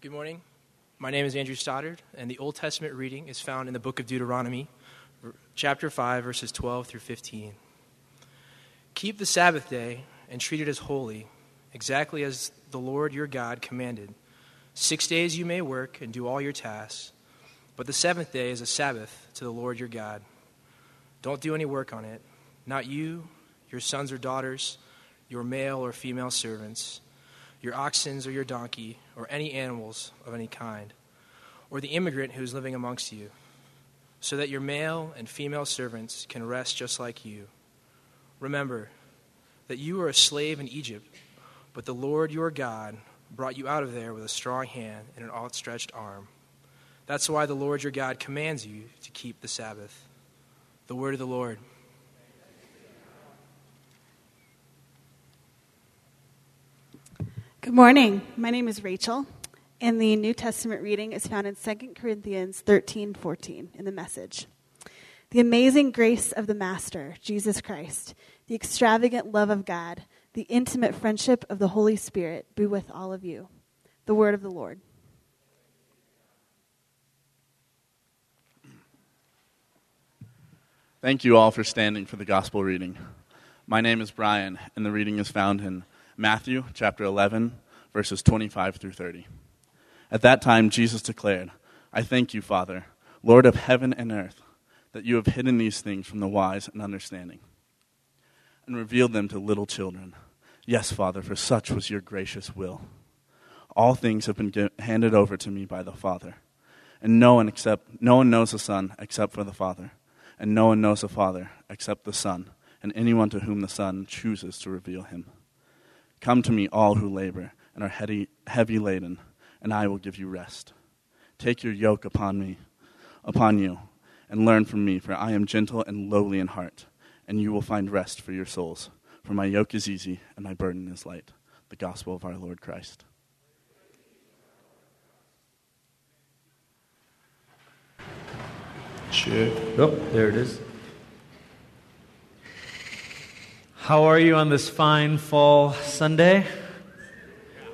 Good morning. My name is Andrew Stoddard, and the Old Testament reading is found in the book of Deuteronomy, chapter 5, verses 12 through 15. Keep the Sabbath day and treat it as holy, exactly as the Lord your God commanded. Six days you may work and do all your tasks, but the seventh day is a Sabbath to the Lord your God. Don't do any work on it, not you, your sons or daughters, your male or female servants, your oxen or your donkey, or any animals of any kind, or the immigrant who is living amongst you, so that your male and female servants can rest just like you. Remember that you were a slave in Egypt, but the Lord your God brought you out of there with a strong hand and an outstretched arm. That's why the Lord your God commands you to keep the Sabbath. The word of the Lord. Good morning. My name is Rachel, and the New Testament reading is found in 2 Corinthians 13 14 in the message. The amazing grace of the Master, Jesus Christ, the extravagant love of God, the intimate friendship of the Holy Spirit be with all of you. The word of the Lord. Thank you all for standing for the gospel reading. My name is Brian, and the reading is found in Matthew chapter 11, verses 25 through 30. At that time, Jesus declared, I thank you, Father, Lord of heaven and earth, that you have hidden these things from the wise and understanding and revealed them to little children. Yes, Father, for such was your gracious will. All things have been handed over to me by the Father, and no one except no one knows the Son except for the Father, and no one knows the Father except the Son, and anyone to whom the Son chooses to reveal him. Come to me, all who labor and are heavy, heavy laden, and I will give you rest. Take your yoke upon me, upon you, and learn from me, for I am gentle and lowly in heart, and you will find rest for your souls. For my yoke is easy and my burden is light. The gospel of our Lord Christ. Check. Oh, there it is. How are you on this fine fall Sunday?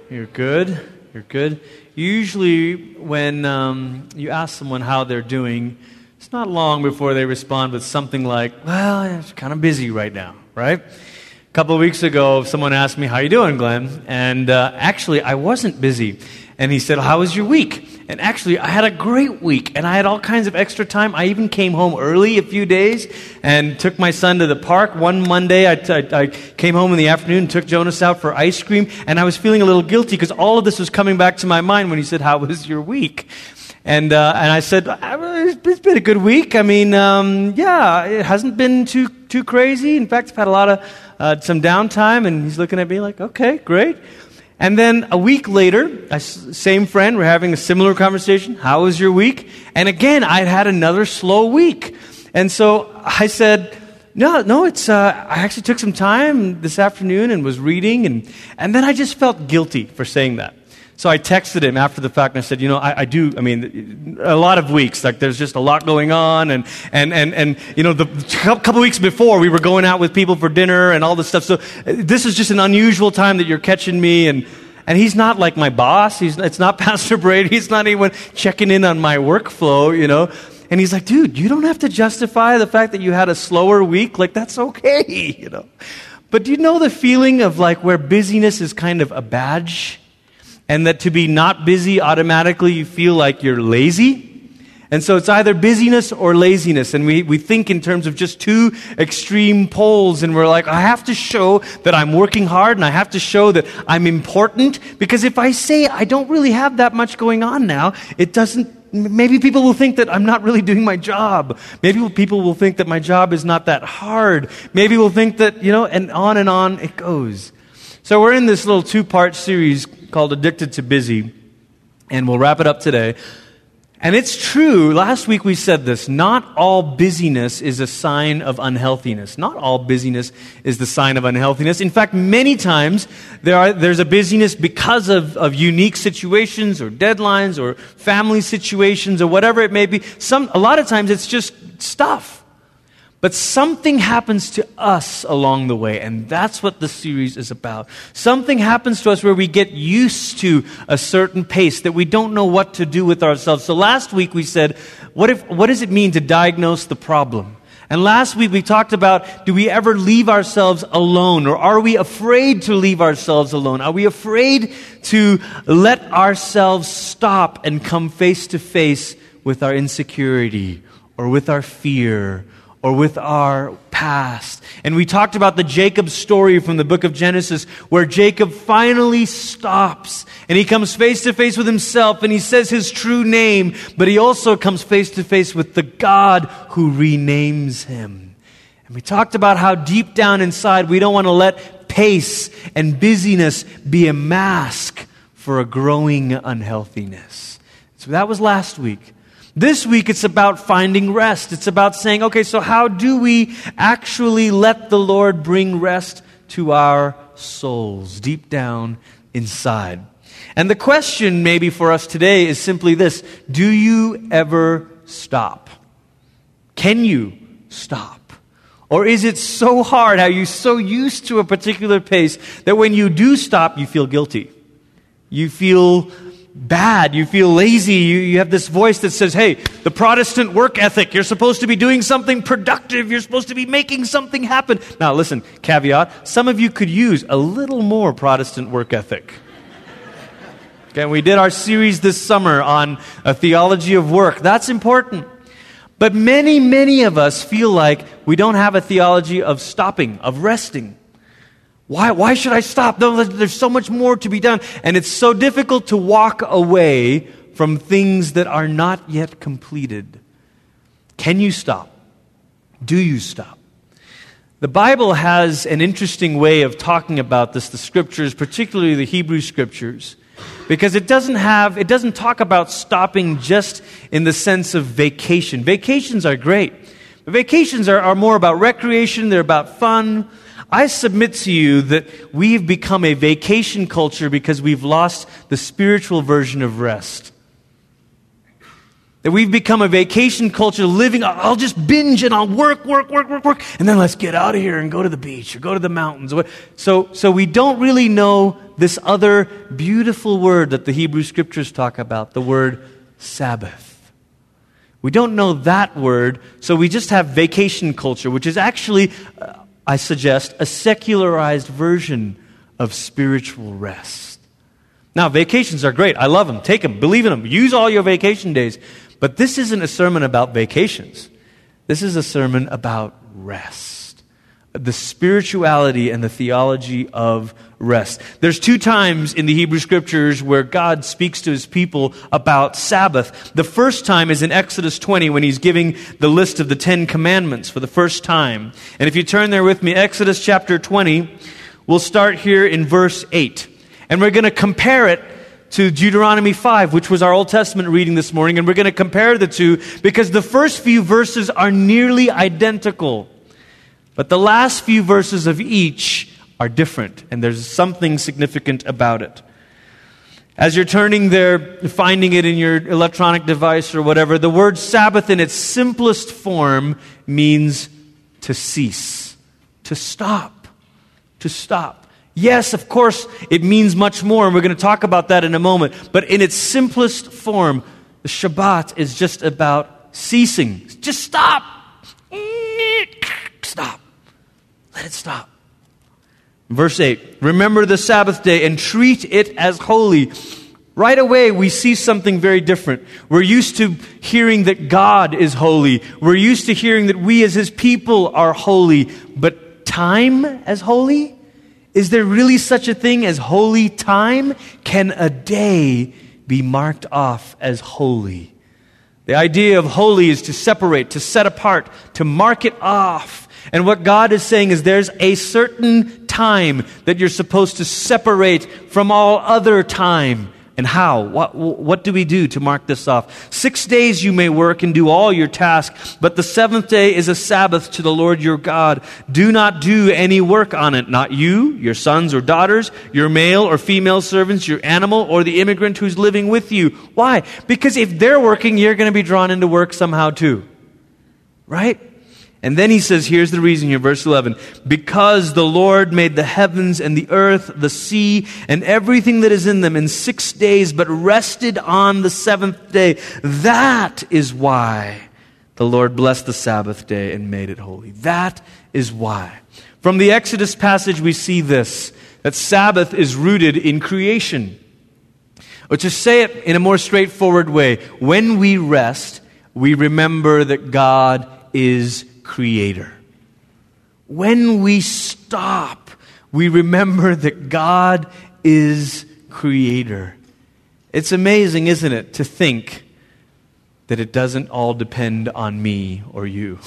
You're good. You're good. Usually, when um, you ask someone how they're doing, it's not long before they respond with something like, "Well, it's kind of busy right now." Right? A couple of weeks ago, someone asked me, "How you doing, Glenn?" And uh, actually, I wasn't busy. And he said, "How was your week?" And actually, I had a great week, and I had all kinds of extra time. I even came home early a few days and took my son to the park. One Monday, I, came home in the afternoon and took Jonas out for ice cream, and I was feeling a little guilty because all of this was coming back to my mind when he said, How was your week? And, uh, and I said, It's been a good week. I mean, um, yeah, it hasn't been too, too crazy. In fact, I've had a lot of uh, some downtime, and he's looking at me like, Okay, great. And then a week later, same friend, we're having a similar conversation. How was your week? And again, I'd had another slow week. And so I said, no, no, it's, uh, I actually took some time this afternoon and was reading. And, and then I just felt guilty for saying that. So I texted him after the fact and I said, you know, I, I, do, I mean, a lot of weeks, like there's just a lot going on. And, and, and, and you know, the couple weeks before we were going out with people for dinner and all this stuff. So uh, this is just an unusual time that you're catching me. And, and he's not like my boss. He's, it's not Pastor Brady. He's not anyone checking in on my workflow, you know. And he's like, dude, you don't have to justify the fact that you had a slower week. Like, that's okay, you know. But do you know the feeling of like where busyness is kind of a badge? And that to be not busy automatically you feel like you're lazy. And so it's either busyness or laziness. And we, we think in terms of just two extreme poles. And we're like, I have to show that I'm working hard and I have to show that I'm important. Because if I say I don't really have that much going on now, it doesn't, maybe people will think that I'm not really doing my job. Maybe people will think that my job is not that hard. Maybe we'll think that, you know, and on and on it goes. So we're in this little two part series called Addicted to Busy, and we'll wrap it up today. And it's true, last week we said this not all busyness is a sign of unhealthiness. Not all busyness is the sign of unhealthiness. In fact, many times there are, there's a busyness because of, of unique situations or deadlines or family situations or whatever it may be. Some, a lot of times it's just stuff. But something happens to us along the way, and that's what the series is about. Something happens to us where we get used to a certain pace that we don't know what to do with ourselves. So last week we said, what, if, what does it mean to diagnose the problem? And last week we talked about do we ever leave ourselves alone or are we afraid to leave ourselves alone? Are we afraid to let ourselves stop and come face to face with our insecurity or with our fear or with our past. And we talked about the Jacob story from the book of Genesis where Jacob finally stops and he comes face to face with himself and he says his true name, but he also comes face to face with the God who renames him. And we talked about how deep down inside we don't want to let pace and busyness be a mask for a growing unhealthiness. So that was last week. This week it's about finding rest. It's about saying, okay, so how do we actually let the Lord bring rest to our souls deep down inside? And the question maybe for us today is simply this Do you ever stop? Can you stop? Or is it so hard? Are you so used to a particular pace that when you do stop, you feel guilty? You feel bad. You feel lazy. You, you have this voice that says, hey, the Protestant work ethic, you're supposed to be doing something productive. You're supposed to be making something happen. Now, listen, caveat some of you could use a little more Protestant work ethic. Okay, we did our series this summer on a theology of work. That's important. But many, many of us feel like we don't have a theology of stopping, of resting. Why, why should I stop? No, there's so much more to be done. And it's so difficult to walk away from things that are not yet completed. Can you stop? Do you stop? The Bible has an interesting way of talking about this, the scriptures, particularly the Hebrew scriptures, because it doesn't have, it doesn't talk about stopping just in the sense of vacation. Vacations are great. But vacations are, are more about recreation, they're about fun, I submit to you that we've become a vacation culture because we've lost the spiritual version of rest. That we've become a vacation culture living, I'll just binge and I'll work, work, work, work, work, and then let's get out of here and go to the beach or go to the mountains. So, so we don't really know this other beautiful word that the Hebrew scriptures talk about, the word Sabbath. We don't know that word, so we just have vacation culture, which is actually uh, I suggest, a secularized version of spiritual rest. Now, vacations are great. I love them. Take them. Believe in them. Use all your vacation days. But this isn't a sermon about vacations. This is a sermon about rest the spirituality and the theology of rest. There's two times in the Hebrew scriptures where God speaks to his people about Sabbath. The first time is in Exodus 20 when he's giving the list of the Ten Commandments for the first time. And if you turn there with me, Exodus chapter 20, we'll start here in verse 8. And we're going to compare it to Deuteronomy 5, which was our Old Testament reading this morning. And we're going to compare the two because the first few verses are nearly identical. But the last few verses of each are different, and there's something significant about it. As you're turning there, finding it in your electronic device or whatever, the word Sabbath in its simplest form means to cease, to stop, to stop. Yes, of course, it means much more, and we're going to talk about that in a moment. But in its simplest form, the Shabbat is just about ceasing. Just stop. Stop. Let it stop. Verse 8 Remember the Sabbath day and treat it as holy. Right away, we see something very different. We're used to hearing that God is holy. We're used to hearing that we as His people are holy. But time as holy? Is there really such a thing as holy time? Can a day be marked off as holy? The idea of holy is to separate, to set apart, to mark it off. And what God is saying is there's a certain time that you're supposed to separate from all other time. And how? What, what do we do to mark this off? Six days you may work and do all your tasks, but the seventh day is a Sabbath to the Lord your God. Do not do any work on it. Not you, your sons or daughters, your male or female servants, your animal, or the immigrant who's living with you. Why? Because if they're working, you're going to be drawn into work somehow too. Right? And then he says, here's the reason here, verse 11. Because the Lord made the heavens and the earth, the sea, and everything that is in them in six days, but rested on the seventh day. That is why the Lord blessed the Sabbath day and made it holy. That is why. From the Exodus passage, we see this that Sabbath is rooted in creation. Or to say it in a more straightforward way, when we rest, we remember that God is creator. When we stop, we remember that God is creator. It's amazing, isn't it, to think that it doesn't all depend on me or you.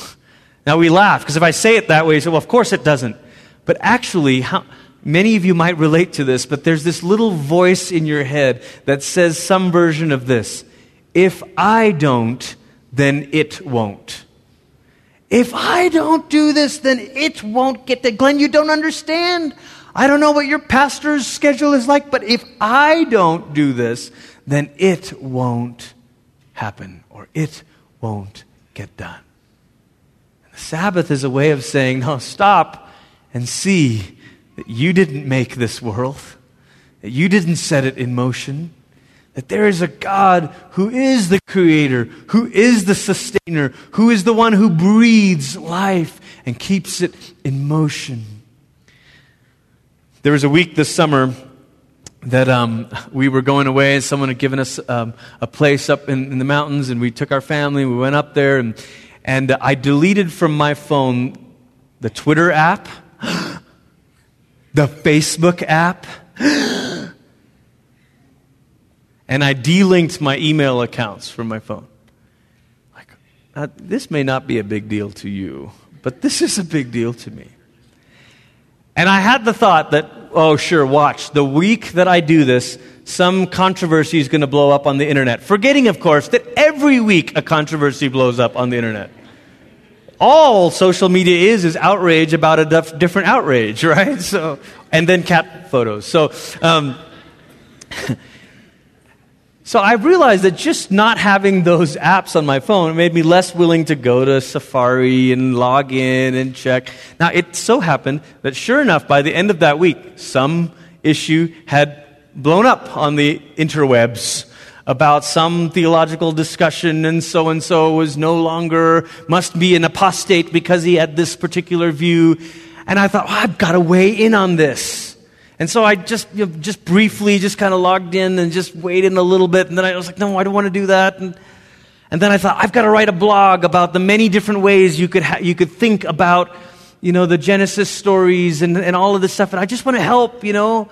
Now we laugh because if I say it that way, you say, well, of course it doesn't. But actually, how, many of you might relate to this, but there's this little voice in your head that says some version of this If I don't, then it won't. If I don't do this, then it won't get to. Glenn, you don't understand. I don't know what your pastor's schedule is like, but if I don't do this, then it won't happen or it won't get done. And the Sabbath is a way of saying, no, stop and see that you didn't make this world, that you didn't set it in motion, that there is a God who is the creator, who is the sustainer, who is the one who breathes life and keeps it in motion. There was a week this summer that um, we were going away, and someone had given us um, a place up in, in, the mountains, and we took our family, we went up there, and, and I deleted from my phone the Twitter app, the Facebook app, and I delinked my email accounts from my phone. Like, uh, this may not be a big deal to you, but this is a big deal to me. And I had the thought that, oh, sure, watch. The week that I do this, some controversy is going to blow up on the internet. Forgetting, of course, that every week a controversy blows up on the internet. All social media is is outrage about a different outrage, right? So, and then cat photos. So, um, So I realized that just not having those apps on my phone made me less willing to go to Safari and log in and check. Now, it so happened that sure enough, by the end of that week, some issue had blown up on the interwebs about some theological discussion and so and so was no longer, must be an apostate because he had this particular view. And I thought, oh, I've got to weigh in on this. And so I just, you know, just briefly just kind of logged in and just waited a little bit. And then I was like, no, I don't want to do that. And, and then I thought, I've got to write a blog about the many different ways you could, ha- you could think about, you know, the Genesis stories and, and all of this stuff. And I just want to help, you know.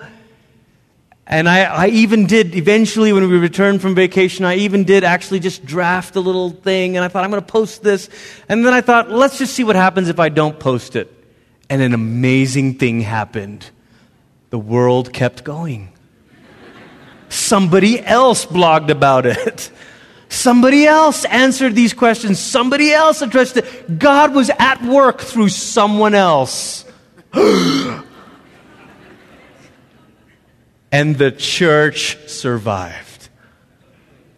And I, I even did, eventually, when we returned from vacation, I even did actually just draft a little thing. And I thought, I'm going to post this. And then I thought, let's just see what happens if I don't post it. And an amazing thing happened the world kept going. Somebody else blogged about it. Somebody else answered these questions. Somebody else addressed it. God was at work through someone else. and the church survived.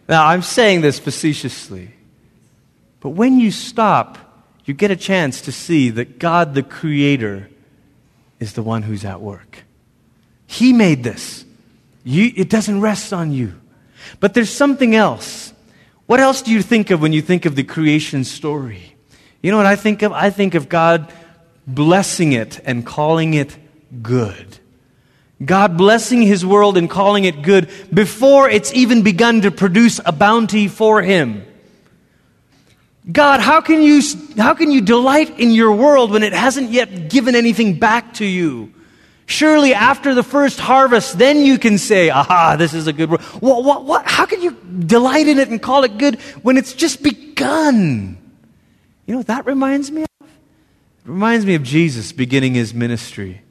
Now, I'm saying this facetiously, but when you stop, you get a chance to see that God, the Creator, is the one who's at work. He made this. You, it doesn't rest on you. But there's something else. What else do you think of when you think of the creation story? You know what I think of? I think of God blessing it and calling it good. God blessing his world and calling it good before it's even begun to produce a bounty for him. God, how can you, how can you delight in your world when it hasn't yet given anything back to you? Surely after the first harvest, then you can say, aha, this is a good world. What, what, what? How can you delight in it and call it good when it's just begun? You know that reminds me of? It reminds me of Jesus beginning his ministry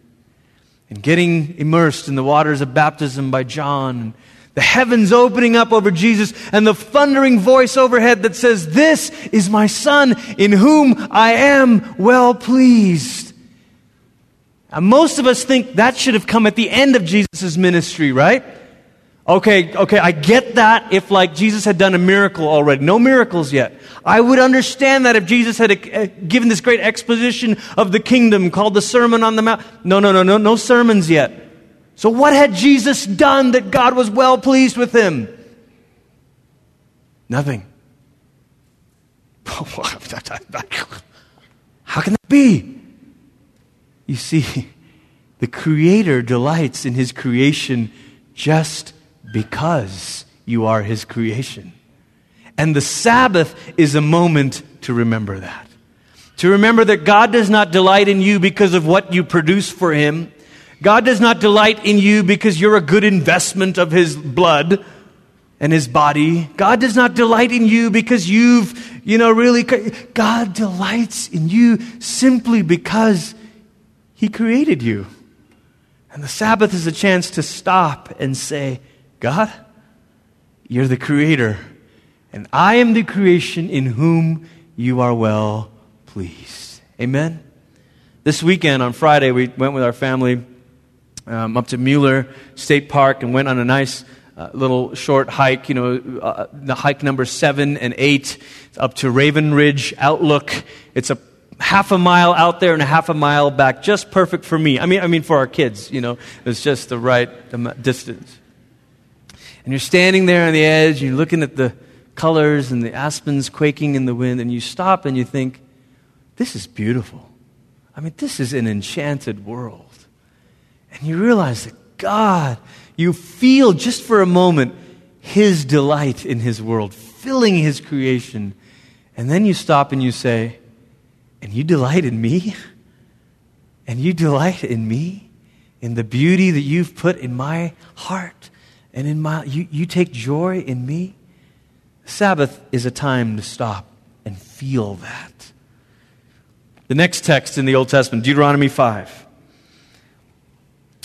and getting immersed in the waters of baptism by John. The heavens opening up over Jesus and the thundering voice overhead that says, This is my Son in whom I am well pleased. And most of us think that should have come at the end of Jesus' ministry, right? Okay, okay, I get that if like Jesus had done a miracle already. No miracles yet. I would understand that if Jesus had uh, given this great exposition of the kingdom called the Sermon on the Mount. No, no, no, no, no sermons yet. So what had Jesus done that God was well pleased with him? Nothing. How can that be? You see, the Creator delights in His creation just because you are His creation. And the Sabbath is a moment to remember that. To remember that God does not delight in you because of what you produce for Him. God does not delight in you because you're a good investment of His blood and His body. God does not delight in you because you've, you know, really. God delights in you simply because He created you. And the Sabbath is a chance to stop and say, God, you're the creator, and I am the creation in whom you are well pleased. Amen? This weekend on Friday, we went with our family um, up to Mueller State Park and went on a nice uh, little short hike, you know, uh, the hike number seven and eight up to Raven Ridge Outlook. It's a half a mile out there and a half a mile back, just perfect for me. I mean, I mean for our kids, you know, it's just the right distance. And you're standing there on the edge, you're looking at the colors and the aspens quaking in the wind, and you stop and you think, this is beautiful. I mean, this is an enchanted world. And you realize that God, you feel just for a moment His delight in His world, filling His creation. And then you stop and you say, and you delight in me? And you delight in me? In the beauty that you've put in my heart and in my you, you take joy in me? Sabbath is a time to stop and feel that. The next text in the Old Testament, Deuteronomy 5.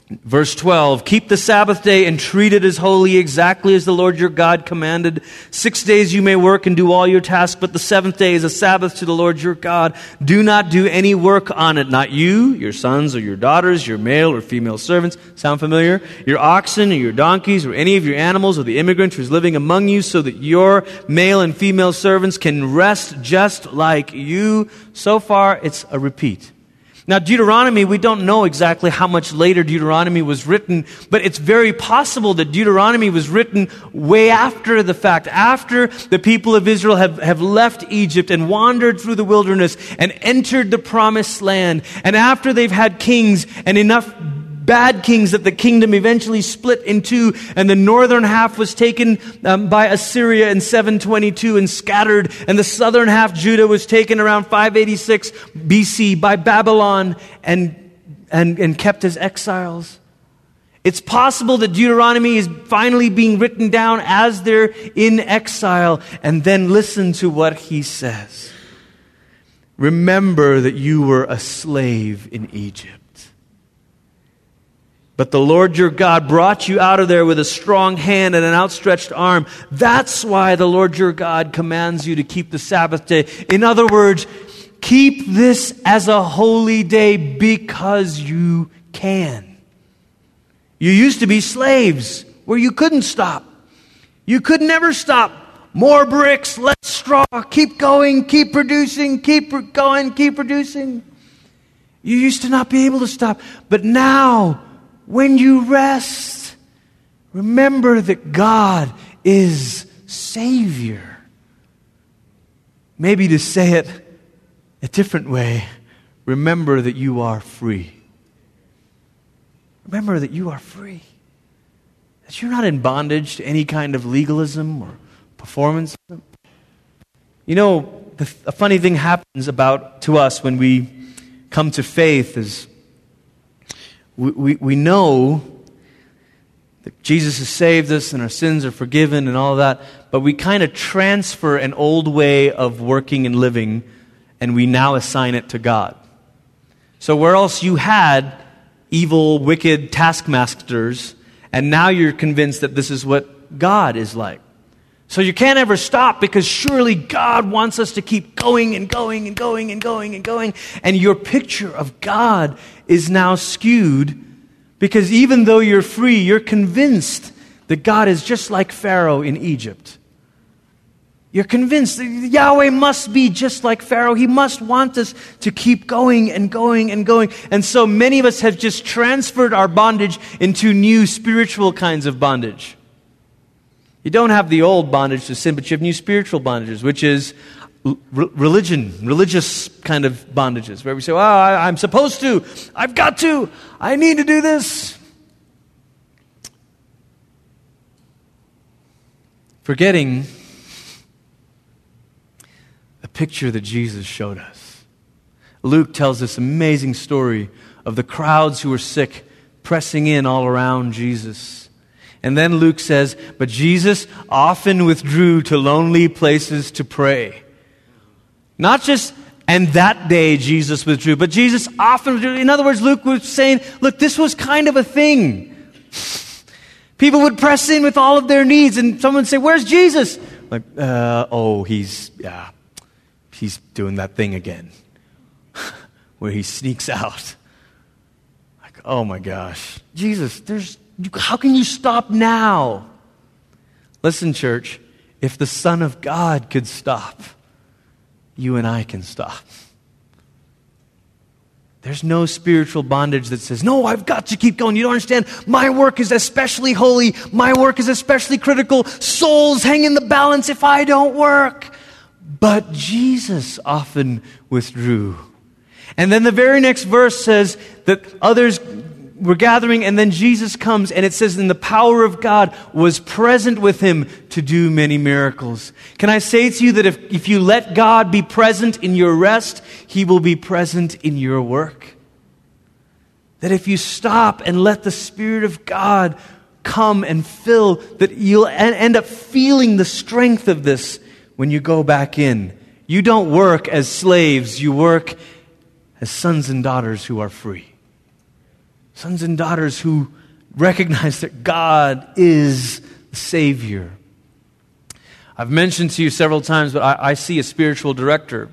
Verse 12, keep the Sabbath day and treat it as holy, exactly as the Lord your God commanded. Six days you may work and do all your tasks, but the seventh day is a Sabbath to the Lord your God. Do not do any work on it. Not you, your sons or your daughters, your male or female servants. Sound familiar? Your oxen or your donkeys or any of your animals or the immigrant who's living among you so that your male and female servants can rest just like you. So far, it's a repeat. Now, Deuteronomy, we don't know exactly how much later Deuteronomy was written, but it's very possible that Deuteronomy was written way after the fact, after the people of Israel have, have left Egypt and wandered through the wilderness and entered the promised land, and after they've had kings and enough bad kings that the kingdom eventually split in two, and the northern half was taken um, by Assyria in 722 and scattered, and the southern half, Judah, was taken around 586 BC by Babylon and, and, and kept as exiles. It's possible that Deuteronomy is finally being written down as they're in exile, and then listen to what he says. Remember that you were a slave in Egypt. But the Lord your God brought you out of there with a strong hand and an outstretched arm. That's why the Lord your God commands you to keep the Sabbath day. In other words, keep this as a holy day because you can. You used to be slaves where you couldn't stop. You could never stop. More bricks, less straw. Keep going, keep producing, keep going, keep producing. You used to not be able to stop. But now, when you rest, remember that God is Savior. Maybe to say it a different way, remember that you are free. Remember that you are free. That you're not in bondage to any kind of legalism or performance. You know, the, a funny thing happens about to us when we come to faith is we, we, we know that Jesus has saved us and our sins are forgiven and all that, but we kind of transfer an old way of working and living and we now assign it to God. So, where else you had evil, wicked taskmasters, and now you're convinced that this is what God is like. So you can't ever stop because surely God wants us to keep going and going and going and going and going. And your picture of God is now skewed because even though you're free, you're convinced that God is just like Pharaoh in Egypt. You're convinced that Yahweh must be just like Pharaoh. He must want us to keep going and going and going. And so many of us have just transferred our bondage into new spiritual kinds of bondage. You don't have the old bondage to sin, but you have new spiritual bondages, which is religion, religious kind of bondages, where we say, well, I, I'm supposed to, I've got to, I need to do this. Forgetting the picture that Jesus showed us. Luke tells this amazing story of the crowds who were sick pressing in all around Jesus. And then Luke says, But Jesus often withdrew to lonely places to pray. Not just, and that day Jesus withdrew, but Jesus often withdrew. In other words, Luke was saying, Look, this was kind of a thing. People would press in with all of their needs, and someone would say, Where's Jesus? Like, uh, oh, he's, yeah, he's doing that thing again where he sneaks out. Like, oh my gosh. Jesus, there's how can you stop now? Listen, church, if the Son of God could stop, you and I can stop. There's no spiritual bondage that says, No, I've got to keep going. You don't understand. My work is especially holy. My work is especially critical. Souls hang in the balance if I don't work. But Jesus often withdrew. And then the very next verse says that others we're gathering, and then Jesus comes, and it says, and the power of God was present with him to do many miracles. Can I say to you that if, if you let God be present in your rest, he will be present in your work? That if you stop and let the Spirit of God come and fill, that you'll end up feeling the strength of this when you go back in. You don't work as slaves, you work as sons and daughters who are free sons and daughters who recognize that God is the Savior. I've mentioned to you several times, but I, I, see a spiritual director.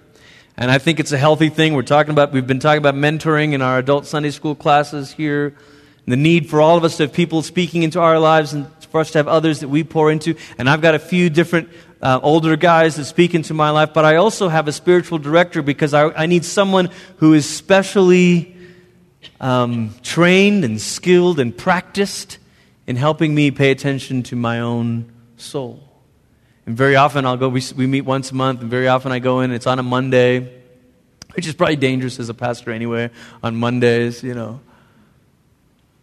And I think it's a healthy thing. We're talking about, we've been talking about mentoring in our adult Sunday school classes here, the need for all of us to have people speaking into our lives and for us to have others that we pour into. And I've got a few different uh, older guys that speak into my life, but I also have a spiritual director because I, I need someone who is specially um, trained and skilled and practiced in helping me pay attention to my own soul. And very often I'll go, we, we meet once a month, and very often I go in, it's on a Monday, which is probably dangerous as a pastor anyway, on Mondays, you know.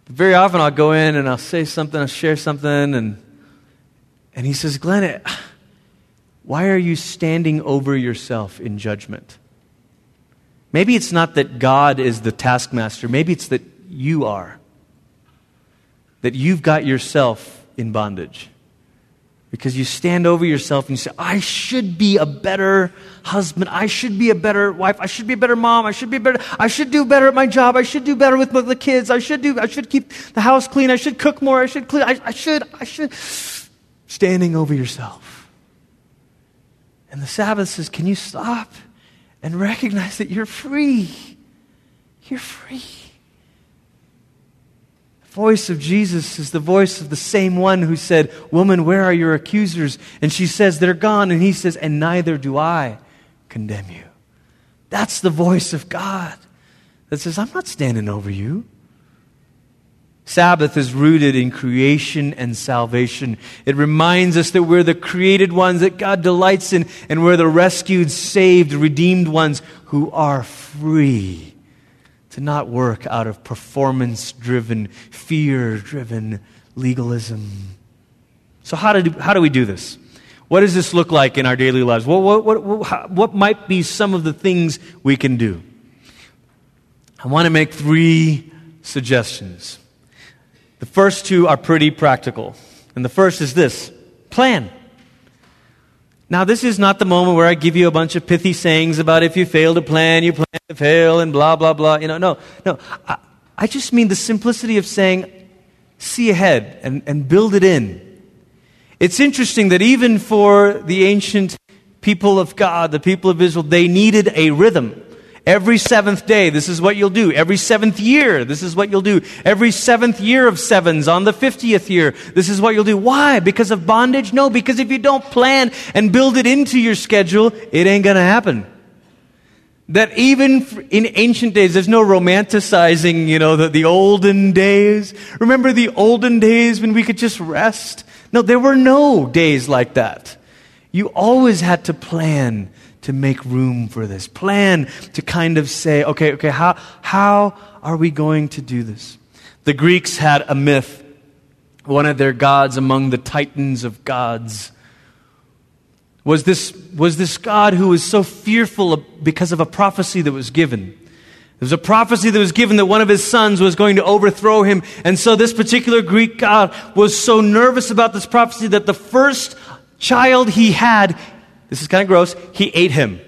But very often I'll go in and I'll say something, I'll share something, and, and he says, Glenn, why are you standing over yourself in judgment? Maybe it's not that God is the taskmaster, maybe it's that you are. That you've got yourself in bondage. Because you stand over yourself and you say, I should be a better husband. I should be a better wife. I should be a better mom. I should be better. I should do better at my job. I should do better with the kids. I should do, I should keep the house clean. I should cook more. I should clean. I, I should, I should. Standing over yourself. And the Sabbath says, Can you stop? And recognize that you're free. You're free. The voice of Jesus is the voice of the same one who said, Woman, where are your accusers? And she says, They're gone. And he says, And neither do I condemn you. That's the voice of God that says, I'm not standing over you. Sabbath is rooted in creation and salvation. It reminds us that we're the created ones that God delights in, and we're the rescued, saved, redeemed ones who are free to not work out of performance driven, fear driven legalism. So, how do, how do we do this? What does this look like in our daily lives? What, what, what, what might be some of the things we can do? I want to make three suggestions. The first two are pretty practical. And the first is this plan. Now, this is not the moment where I give you a bunch of pithy sayings about if you fail to plan, you plan to fail, and blah, blah, blah. You know, no, no. I, I just mean the simplicity of saying, see ahead and, and build it in. It's interesting that even for the ancient people of God, the people of Israel, they needed a rhythm Every seventh day, this is what you'll do. Every seventh year, this is what you'll do. Every seventh year of sevens, on the 50th year, this is what you'll do. Why? Because of bondage? No, because if you don't plan and build it into your schedule, it ain't gonna happen. That even in ancient days, there's no romanticizing, you know, the, the olden days. Remember the olden days when we could just rest? No, there were no days like that. You always had to plan to make room for this. Plan to kind of say, okay, okay, how, how are we going to do this? The Greeks had a myth. One of their gods among the titans of gods was this, was this God who was so fearful because of a prophecy that was given. There was a prophecy that was given that one of his sons was going to overthrow him. And so this particular Greek God was so nervous about this prophecy that the first child he had, this is kind of gross, he ate him.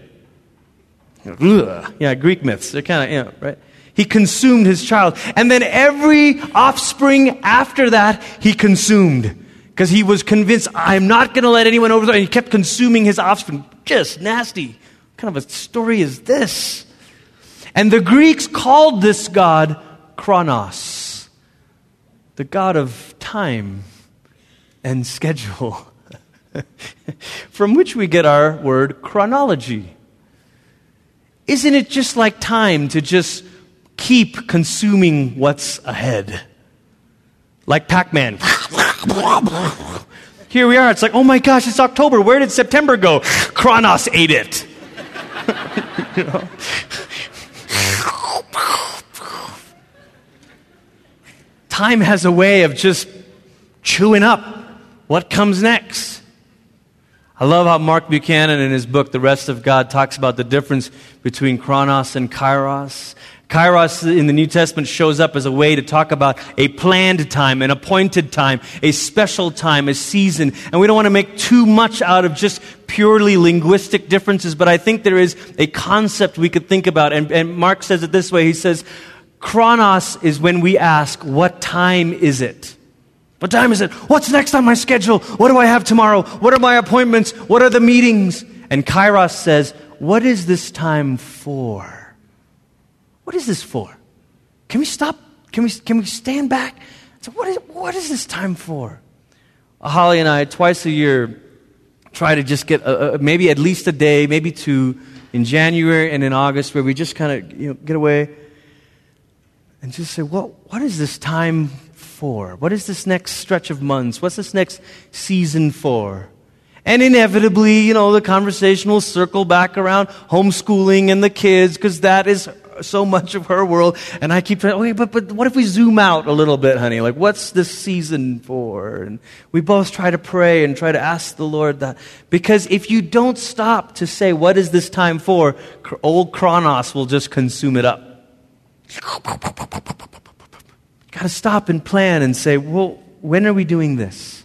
Ugh. Yeah, Greek myths. They're kind of, you know, right? He consumed his child. And then every offspring after that, he consumed because he was convinced, I'm not going to let anyone overthrow. And he kept consuming his offspring. Just nasty. What kind of a story is this? And the Greeks called this god Kronos, the god of time and schedule, from which we get our word chronology. Isn't it just like time to just keep consuming what's ahead? Like Pac Man. Here we are. It's like, oh my gosh, it's October. Where did September go? Kronos ate it. Time has a way of just chewing up what comes next. I love how Mark Buchanan in his book, The Rest of God, talks about the difference between Chronos and Kairos. Kairos in the New Testament shows up as a way to talk about a planned time, an appointed time, a special time, a season. And we don't want to make too much out of just purely linguistic differences, but I think there is a concept we could think about. And, and Mark says it this way He says, Chronos is when we ask, What time is it? What time is it? What's next on my schedule? What do I have tomorrow? What are my appointments? What are the meetings? And Kairos says, What is this time for? What is this for? Can we stop? Can we, can we stand back? So what is, what is this time for? Holly and I, twice a year, try to just get a, a, maybe at least a day, maybe two, in January and in August, where we just kind of you know, get away and just say, well, what is this time for? What is this next stretch of months? What's this next season for? And inevitably, you know, the conversation will circle back around homeschooling and the kids, because that is so much of her world. And I keep saying, wait, but, but what if we zoom out a little bit, honey? Like, what's this season for? And we both try to pray and try to ask the Lord that. Because if you don't stop to say, what is this time for? Old Kronos will just consume it up. Got to stop and plan and say, well, when are we doing this?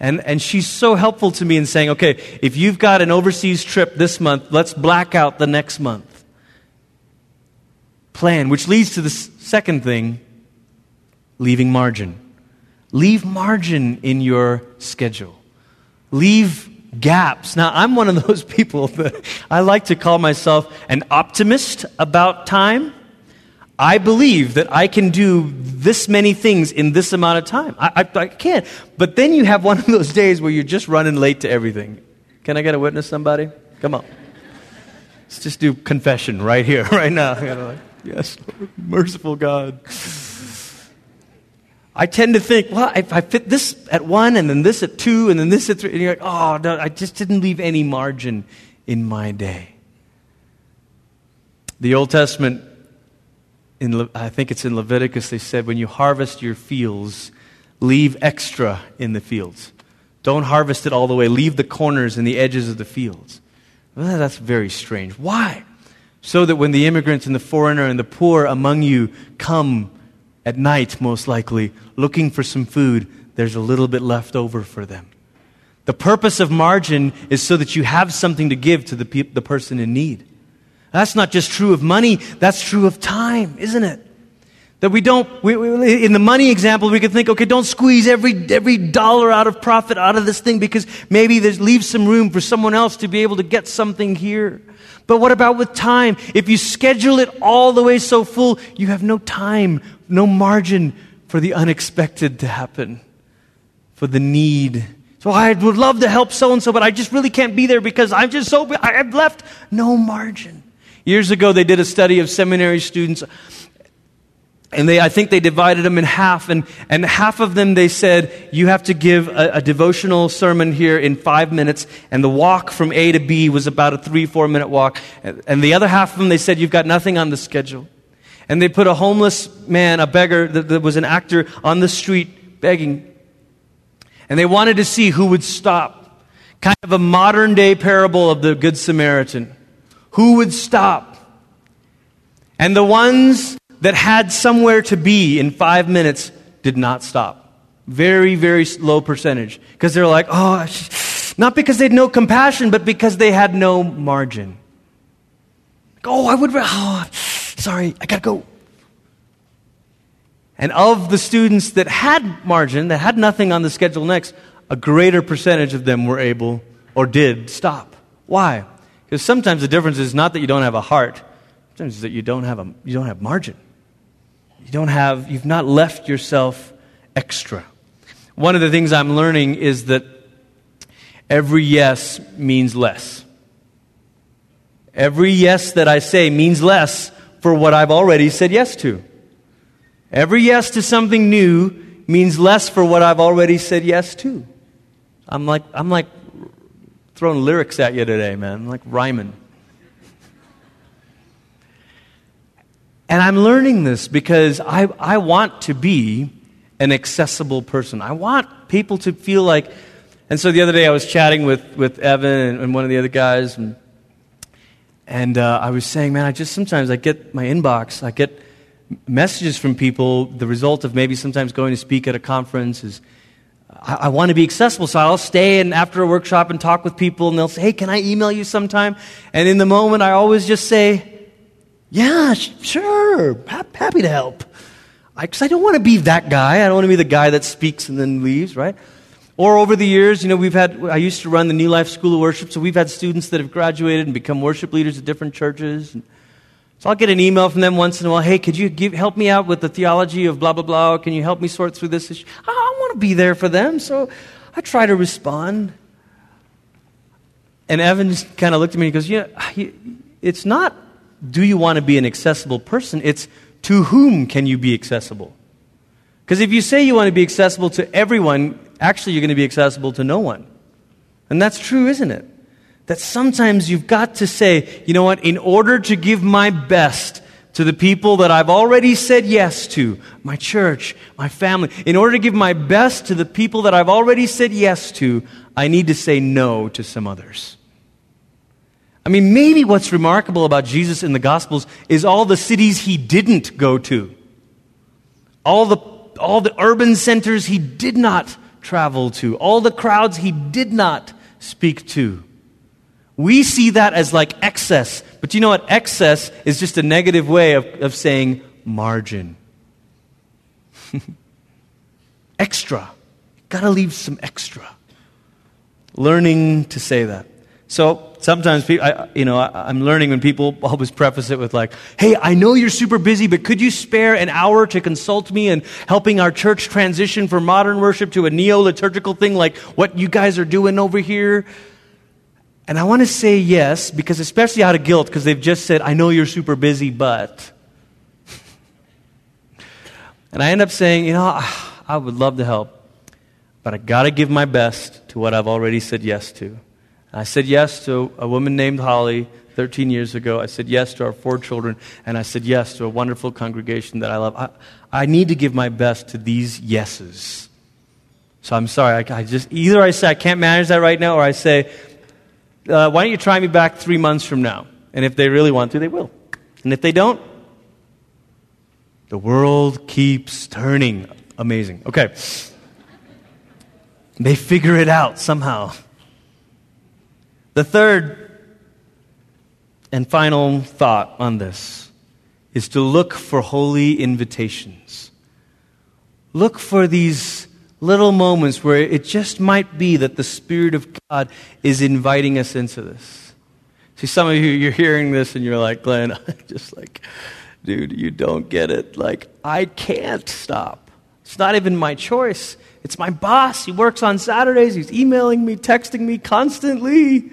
And, and she's so helpful to me in saying, okay, if you've got an overseas trip this month, let's black out the next month plan, which leads to the second thing leaving margin. Leave margin in your schedule. Leave gaps. Now, I'm one of those people that I like to call myself an optimist about time. I believe that I can do this many things in this amount of time. I, I, I can. But then you have one of those days where you're just running late to everything. Can I get a witness, somebody? Come on. Let's just do confession right here, right now. Yes, Lord, merciful God. I tend to think, well, if I fit this at one and then this at two and then this at three, and you're like, oh, no, I just didn't leave any margin in my day. The Old Testament, in Le- I think it's in Leviticus, they said, when you harvest your fields, leave extra in the fields. Don't harvest it all the way. Leave the corners and the edges of the fields. Well, that's very strange. Why? so that when the immigrants and the foreigner and the poor among you come at night, most likely, looking for some food, there's a little bit left over for them. The purpose of margin is so that you have something to give to the, pe- the person in need. That's not just true of money, that's true of time, isn't it? That we don't, we, we, in the money example, we could think, okay, don't squeeze every, every dollar out of profit out of this thing because maybe there's leave some room for someone else to be able to get something here. But what about with time? If you schedule it all the way so full, you have no time, no margin for the unexpected to happen, for the need. So I would love to help so and so, but I just really can't be there because I'm just so, I've left no margin. Years ago, they did a study of seminary students and they, I think they divided them in half, and, and half of them they said, You have to give a, a, devotional sermon here in five minutes, and the walk from A to B was about a three, four minute walk. And the other half of them they said, You've got nothing on the schedule. And they put a homeless man, a beggar that, that was an actor, on the street begging. And they wanted to see who would stop. Kind of a modern day parable of the Good Samaritan. Who would stop? And the ones that had somewhere to be in five minutes did not stop. Very, very low percentage. Because they're like, oh, not because they had no compassion, but because they had no margin. Oh, I would, oh, sorry, I gotta go. And of the students that had margin, that had nothing on the schedule next, a greater percentage of them were able or did stop. Why? Because sometimes the difference is not that you don't have a heart, sometimes it's that you don't have, a, you don't have margin. You don't have, you've not left yourself extra. One of the things I'm learning is that every yes means less. Every yes that I say means less for what I've already said yes to. Every yes to something new means less for what I've already said yes to. I'm like, I'm like throwing lyrics at you today, man. I'm like rhyming. And I'm learning this because I, I want to be an accessible person. I want people to feel like. And so the other day I was chatting with, with Evan and, and one of the other guys, and, and uh, I was saying, man, I just sometimes I get my inbox, I get messages from people. The result of maybe sometimes going to speak at a conference is I, I want to be accessible, so I'll stay and after a workshop and talk with people, and they'll say, hey, can I email you sometime? And in the moment, I always just say, yeah, sure. Happy to help. Because I, I, don't want to be that guy. I don't want to be the guy that speaks and then leaves, right? Or over the years, you know, we've had, I used to run the New Life School of Worship, so we've had students that have graduated and become worship leaders at different churches. So I'll get an email from them once in a while. Hey, could you give, help me out with the theology of blah, blah, blah? Can you help me sort through this issue? To be there for them, so I try to respond. And Evan just kind of looked at me and goes, Yeah, it's not do you want to be an accessible person? It's to whom can you be accessible? Because if you say you want to be accessible to everyone, actually you're going to be accessible to no one. And that's true, isn't it? That sometimes you've got to say, you know what, in order to give my best to the people that I've already said yes to, my church, my family, in order to give my best to the people that I've already said yes to, I need to say no to some others. I mean, maybe what's remarkable about Jesus in the Gospels is all the cities he didn't go to, all the, all the urban centers he did not travel to, all the crowds he did not speak to. We see that as like excess, but you know what? Excess is just a negative way of, of saying margin. extra. Gotta leave some extra. Learning to say that. So sometimes, people, I, you know, I, am learning when people always preface it with like, "Hey, I know you're super busy, but could you spare an hour to consult me in helping our church transition from modern worship to a neo-liturgical thing like what you guys are doing over here?" And I want to say yes because, especially out of guilt, because they've just said, "I know you're super busy, but." and I end up saying, "You know, I would love to help, but I got to give my best to what I've already said yes to." I said yes to a woman named Holly 13 years ago. I said yes to our four children, and I said yes to a wonderful congregation that I love. I, I need to give my best to these yeses. So I'm sorry. I, I, just either I say I can't manage that right now, or I say, uh, why don't you try me back three months from now? And if they really want to, they will. And if they don't, the world keeps turning. Amazing. Okay. They figure it out somehow. The third and final thought on this is to look for holy invitations. Look for these little moments where it just might be that the Spirit of God is inviting us into this. See, some of you, you're hearing this and you're like, Glenn, I'm just like, dude, you don't get it. Like, I can't stop. It's not even my choice. It's my boss. He works on Saturdays. He's emailing me, texting me constantly.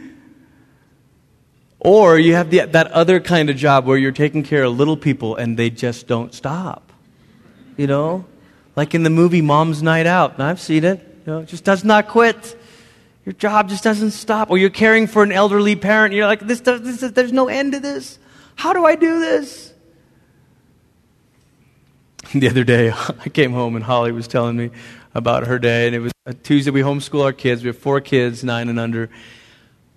Or you have the, that other kind of job where you're taking care of little people and they just don't stop. You know? Like in the movie Mom's Night Out. And I've seen it. You know, it just does not quit. Your job just doesn't stop. Or you're caring for an elderly parent. You're like, this, this, this, there's no end to this. How do I do this? The other day, I came home and Holly was telling me about her day. And it was a Tuesday. We homeschool our kids. We have four kids, nine and under.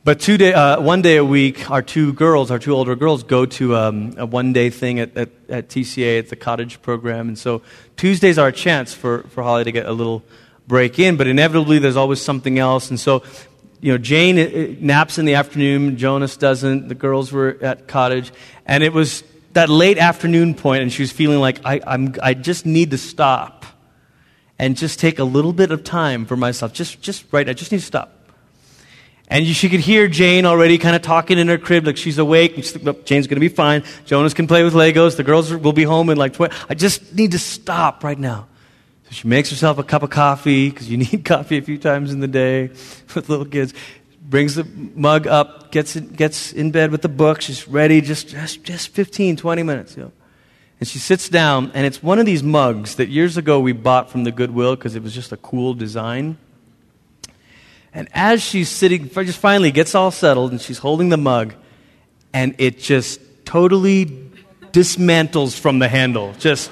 But two day, uh, one day a week, our two girls, our two older girls, go to um, a one day thing at, at, at, TCA. It's a cottage program. And so Tuesdays are a chance for, for Holly to get a little break in. But inevitably, there's always something else. And so, you know, Jane uh, uh, naps in the afternoon. Jonas doesn't. The girls were at cottage. And it was that late afternoon point, and she was feeling like, I, I'm, I just need to stop and just take a little bit of time for myself. Just, just right, I just need to stop. And she could hear Jane already kind of talking in her crib, like she's awake. She's oh, Jane's going to be fine. Jonas can play with Legos. The girls will be home in like 20. I just need to stop right now. So she makes herself a cup of coffee, because you need coffee a few times in the day with little kids. Brings the mug up, gets, it, gets in bed with the book. She's ready, just, just, just 15, 20 minutes. You know. And she sits down, and it's one of these mugs that years ago we bought from the Goodwill because it was just a cool design. And as she's sitting, just finally gets all settled and she's holding the mug, and it just totally dismantles from the handle. Just,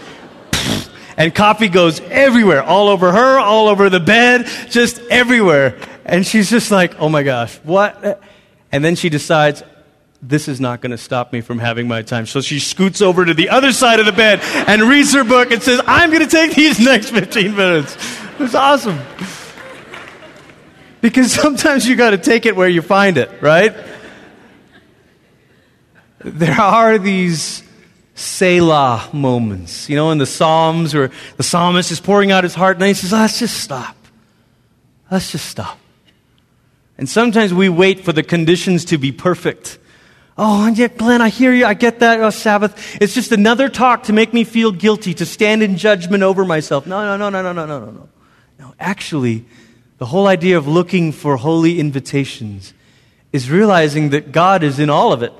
and coffee goes everywhere, all over her, all over the bed, just everywhere. And she's just like, oh my gosh, what? And then she decides, this is not going to stop me from having my time. So she scoots over to the other side of the bed and reads her book and says, I'm going to take these next 15 minutes. It's awesome. Because sometimes you got to take it where you find it, right? There are these Selah moments, you know, in the Psalms where the psalmist is pouring out his heart and he says, Let's just stop. Let's just stop. And sometimes we wait for the conditions to be perfect. Oh, and yet, Glenn, I hear you. I get that. Oh, Sabbath. It's just another talk to make me feel guilty, to stand in judgment over myself. No, no, no, no, no, no, no, no, no. No, actually, the whole idea of looking for holy invitations is realizing that God is in all of it.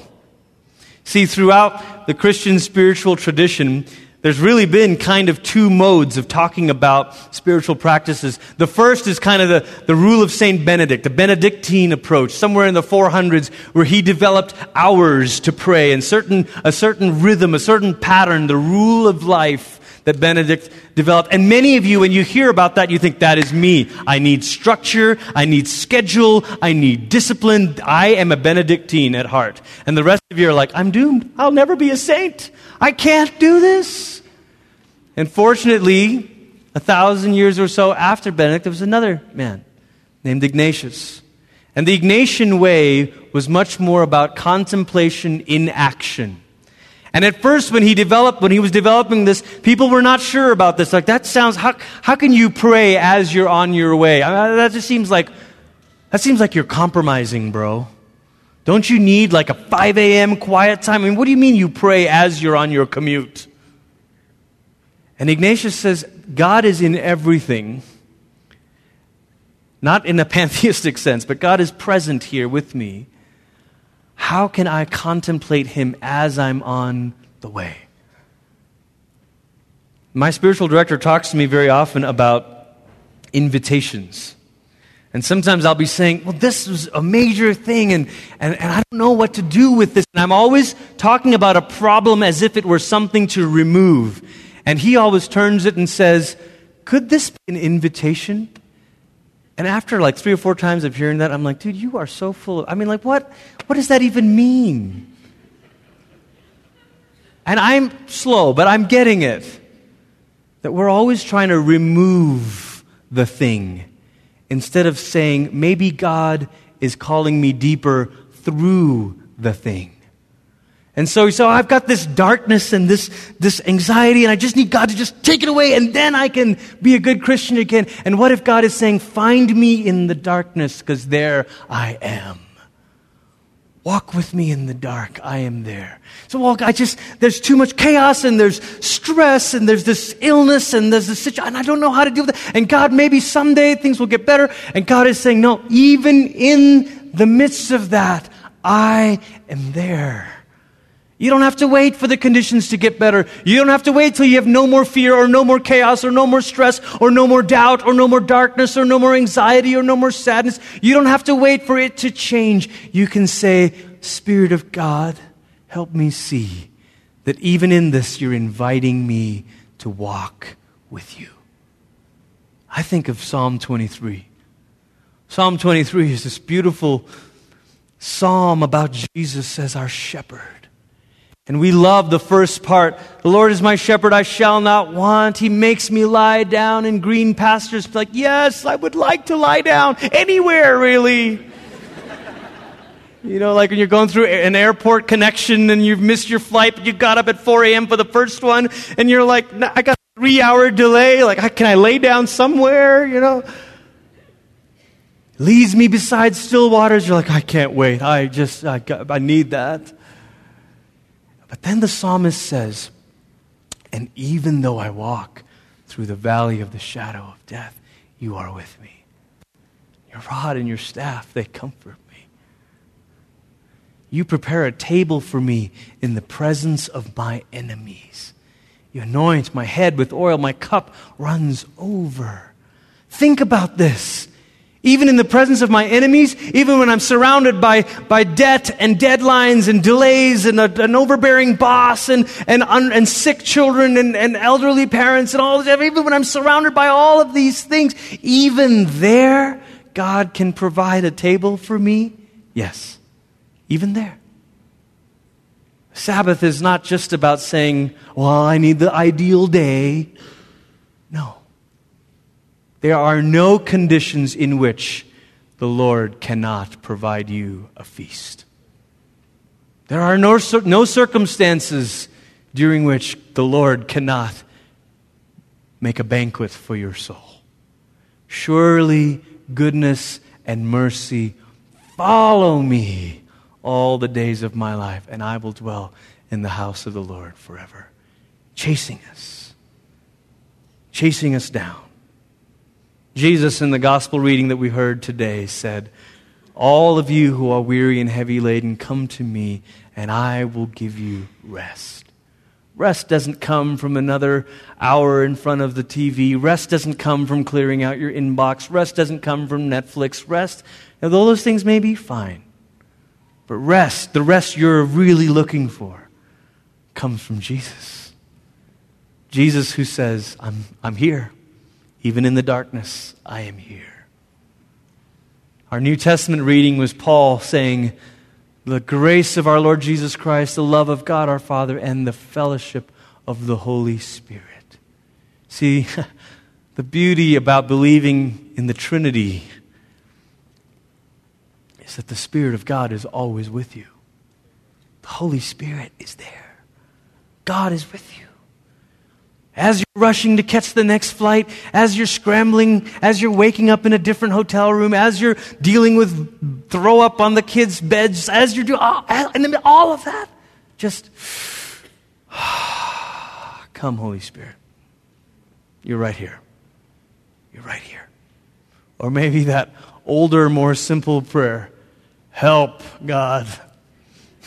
See, throughout the Christian spiritual tradition, there's really been kind of two modes of talking about spiritual practices. The first is kind of the, the rule of St. Benedict, the Benedictine approach, somewhere in the 400s, where he developed hours to pray and certain, a certain rhythm, a certain pattern, the rule of life that Benedict developed. And many of you, when you hear about that, you think, that is me. I need structure. I need schedule. I need discipline. I am a Benedictine at heart. And the rest of you are like, I'm doomed. I'll never be a saint. I can't do this. And fortunately, a thousand years or so after Benedict, there was another man named Ignatius. And the Ignatian way was much more about contemplation in action. And at first, when he developed, when he was developing this, people were not sure about this. Like, that sounds, how, how can you pray as you're on your way? I mean, that just seems like, that seems like you're compromising, bro. Don't you need like a 5 a.m. quiet time? I mean, what do you mean you pray as you're on your commute? And Ignatius says, God is in everything. Not in a pantheistic sense, but God is present here with me. How can I contemplate Him as I'm on the way? My spiritual director talks to me very often about invitations. And sometimes I'll be saying, well, this is a major thing, and, and, and I don't know what to do with this. And I'm always talking about a problem as if it were something to remove. And he always turns it and says, could this be an invitation? And after like three or four times of hearing that, I'm like, dude, you are so full of. I mean, like, what, what does that even mean? And I'm slow, but I'm getting it. That we're always trying to remove the thing instead of saying, maybe God is calling me deeper through the thing. And so he said, oh, I've got this darkness and this, this anxiety, and I just need God to just take it away, and then I can be a good Christian again. And what if God is saying, Find me in the darkness, because there I am? Walk with me in the dark. I am there. So, well, I just, there's too much chaos and there's stress and there's this illness and there's this situation, and I don't know how to deal with it. And God, maybe someday things will get better. And God is saying, no, even in the midst of that, I am there. You don't have to wait for the conditions to get better. You don't have to wait till you have no more fear or no more chaos or no more stress or no more doubt or no more darkness or no more anxiety or no more sadness. You don't have to wait for it to change. You can say, Spirit of God, help me see that even in this you're inviting me to walk with you. I think of Psalm 23. Psalm 23 is this beautiful psalm about Jesus as our shepherd. And we love the first part. The Lord is my shepherd, I shall not want. He makes me lie down in green pastures. Like, yes, I would like to lie down anywhere, really. you know, like when you're going through an airport connection and you've missed your flight, but you got up at 4 a.m. for the first one, and you're like, I got a three hour delay. Like, can I lay down somewhere? You know? Leads me beside still waters. You're like, I can't wait. I just, I, got, I need that. But then the psalmist says, And even though I walk through the valley of the shadow of death, you are with me. Your rod and your staff, they comfort me. You prepare a table for me in the presence of my enemies. You anoint my head with oil, my cup runs over. Think about this. Even in the presence of my enemies, even when I'm surrounded by, by debt and deadlines and delays and a, an overbearing boss and, and, un, and sick children and, and elderly parents and all this, even when I'm surrounded by all of these things, even there, God can provide a table for me? Yes, even there. Sabbath is not just about saying, well, I need the ideal day. There are no conditions in which the Lord cannot provide you a feast. There are no, no circumstances during which the Lord cannot make a banquet for your soul. Surely goodness and mercy follow me all the days of my life, and I will dwell in the house of the Lord forever. Chasing us, chasing us down. Jesus, in the gospel reading that we heard today, said, All of you who are weary and heavy laden, come to me, and I will give you rest. Rest doesn't come from another hour in front of the TV. Rest doesn't come from clearing out your inbox. Rest doesn't come from Netflix. Rest, although those things may be fine. But rest, the rest you're really looking for, comes from Jesus. Jesus who says, I'm, I'm here. Even in the darkness, I am here. Our New Testament reading was Paul saying, The grace of our Lord Jesus Christ, the love of God our Father, and the fellowship of the Holy Spirit. See, the beauty about believing in the Trinity is that the Spirit of God is always with you. The Holy Spirit is there. God is with you. As you're rushing to catch the next flight, as you're scrambling, as you're waking up in a different hotel room, as you're dealing with throw up on the kids' beds, as you're doing all, and all of that, just come, Holy Spirit. You're right here. You're right here. Or maybe that older, more simple prayer Help, God.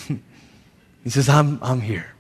he says, I'm, I'm here.